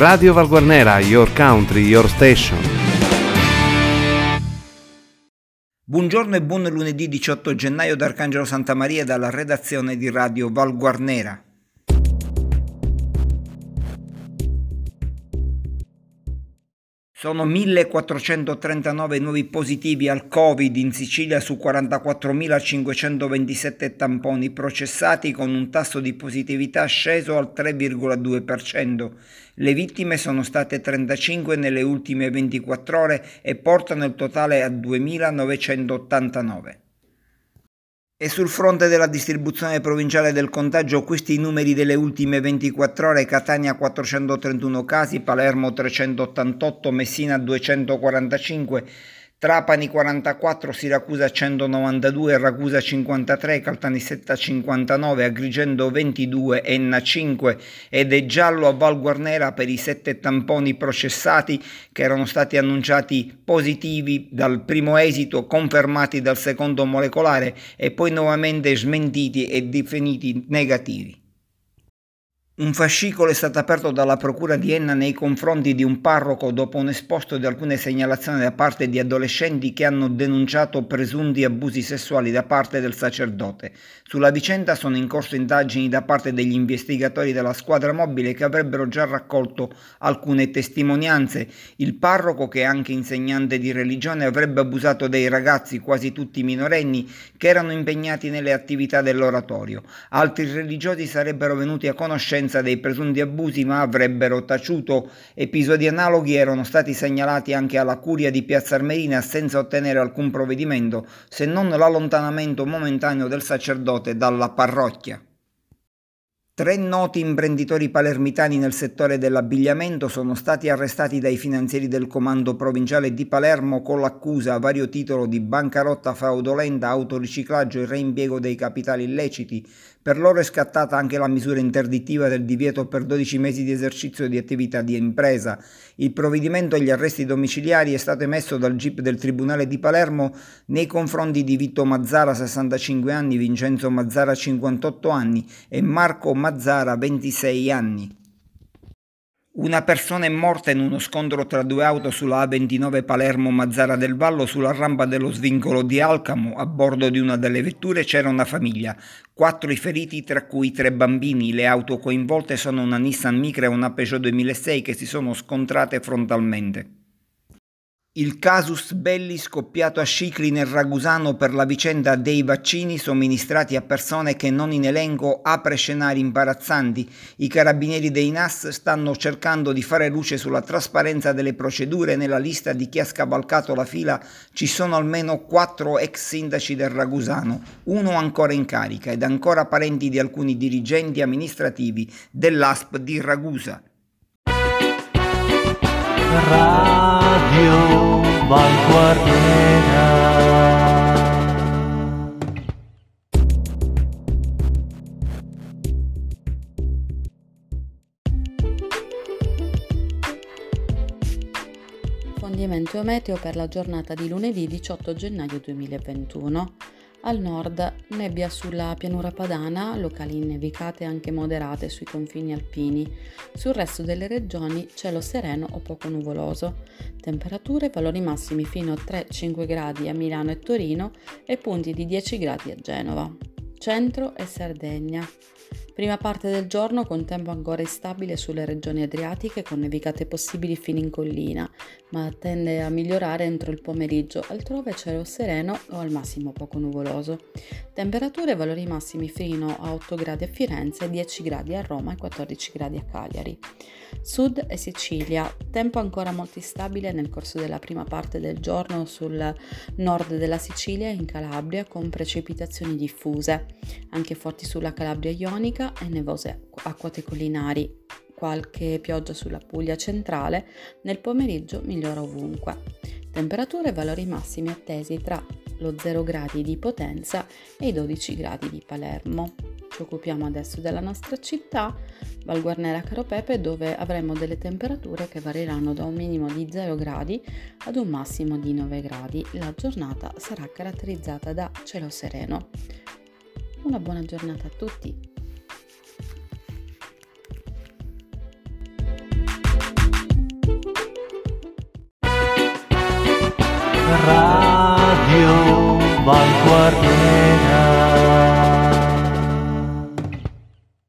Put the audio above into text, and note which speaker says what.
Speaker 1: Radio Valguarnera, your country, your station.
Speaker 2: Buongiorno e buon lunedì 18 gennaio da Arcangelo Santa Maria dalla redazione di Radio Valguarnera. Sono 1439 nuovi positivi al Covid in Sicilia su 44.527 tamponi processati con un tasso di positività sceso al 3,2%. Le vittime sono state 35 nelle ultime 24 ore e portano il totale a 2.989. E sul fronte della distribuzione provinciale del contagio, questi i numeri delle ultime 24 ore, Catania 431 casi, Palermo 388, Messina 245, Trapani 44, Siracusa 192, Ragusa 53, Caltanissetta 59, Agrigento 22, Enna 5 ed è giallo a Val Guarnera per i sette tamponi processati che erano stati annunciati positivi dal primo esito, confermati dal secondo molecolare e poi nuovamente smentiti e definiti negativi. Un fascicolo è stato aperto dalla Procura di Enna nei confronti di un parroco dopo un esposto di alcune segnalazioni da parte di adolescenti che hanno denunciato presunti abusi sessuali da parte del sacerdote. Sulla vicenda sono in corso indagini da parte degli investigatori della squadra mobile che avrebbero già raccolto alcune testimonianze. Il parroco, che è anche insegnante di religione, avrebbe abusato dei ragazzi, quasi tutti minorenni, che erano impegnati nelle attività dell'oratorio. Altri religiosi sarebbero venuti a conoscenza conoscenza dei presunti abusi ma avrebbero taciuto. Episodi analoghi erano stati segnalati anche alla curia di Piazza Armerina senza ottenere alcun provvedimento se non l'allontanamento momentaneo del sacerdote dalla parrocchia. Tre noti imprenditori palermitani nel settore dell'abbigliamento sono stati arrestati dai finanzieri del comando provinciale di Palermo con l'accusa a vario titolo di bancarotta fraudolenta, autoriciclaggio e reimpiego dei capitali illeciti. Per loro è scattata anche la misura interdittiva del divieto per 12 mesi di esercizio di attività di impresa. Il provvedimento agli arresti domiciliari è stato emesso dal GIP del Tribunale di Palermo nei confronti di Vito Mazzara, 65 anni, Vincenzo Mazzara, 58 anni e Marco Mazzara, Mazzara, 26 anni. Una persona è morta in uno scontro tra due auto sulla A29 Palermo-Mazzara del Vallo sulla rampa dello svincolo di Alcamo. A bordo di una delle vetture c'era una famiglia. Quattro i feriti, tra cui tre bambini. Le auto coinvolte sono una Nissan Micra e una Peugeot 2006 che si sono scontrate frontalmente. Il casus belli scoppiato a Scicli nel Ragusano per la vicenda dei vaccini somministrati a persone che non in elenco apre scenari imbarazzanti. I carabinieri dei NAS stanno cercando di fare luce sulla trasparenza delle procedure. Nella lista di chi ha scavalcato la fila ci sono almeno quattro ex sindaci del Ragusano, uno ancora in carica ed ancora parenti di alcuni dirigenti amministrativi dell'ASP di Ragusa.
Speaker 3: Radio Valguardiera.
Speaker 4: Fondimento meteo per la giornata di lunedì 18 gennaio 2021. Al nord nebbia sulla pianura padana, locali nevicate anche moderate sui confini alpini. Sul resto delle regioni cielo sereno o poco nuvoloso. Temperature valori massimi fino a 3-5 gradi a Milano e Torino e punti di 10 gradi a Genova. Centro e Sardegna. Prima parte del giorno con tempo ancora instabile sulle regioni adriatiche con nevicate possibili fino in collina, ma tende a migliorare entro il pomeriggio, altrove cielo sereno o al massimo poco nuvoloso. Temperature valori massimi fino a 8 gradi a Firenze, 10 gradi a Roma e 14 gradi a Cagliari. Sud e Sicilia, tempo ancora molto instabile nel corso della prima parte del giorno sul nord della Sicilia e in Calabria con precipitazioni diffuse, anche forti sulla Calabria ionica e nevose a quote collinari. Qualche pioggia sulla Puglia centrale, nel pomeriggio migliora ovunque. Temperature e valori massimi attesi tra lo 0 gradi di Potenza e i 12 gradi di Palermo. Ci occupiamo adesso della nostra città, Val Guarnera Caropepe, dove avremo delle temperature che varieranno da un minimo di 0 gradi ad un massimo di 9 gradi. La giornata sarà caratterizzata da cielo sereno. Una buona giornata a tutti!
Speaker 3: Radio Val Guardera